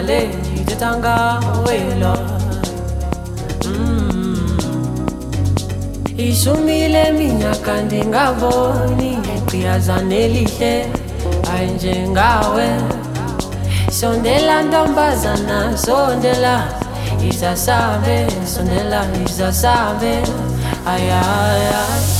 nale ndithetha ngawela mm. ishumile minyaka ndingaboni gqiyazana elihle ayinjengawe sondela ntombazana sondela izasabe sondela izasabe ayaya pray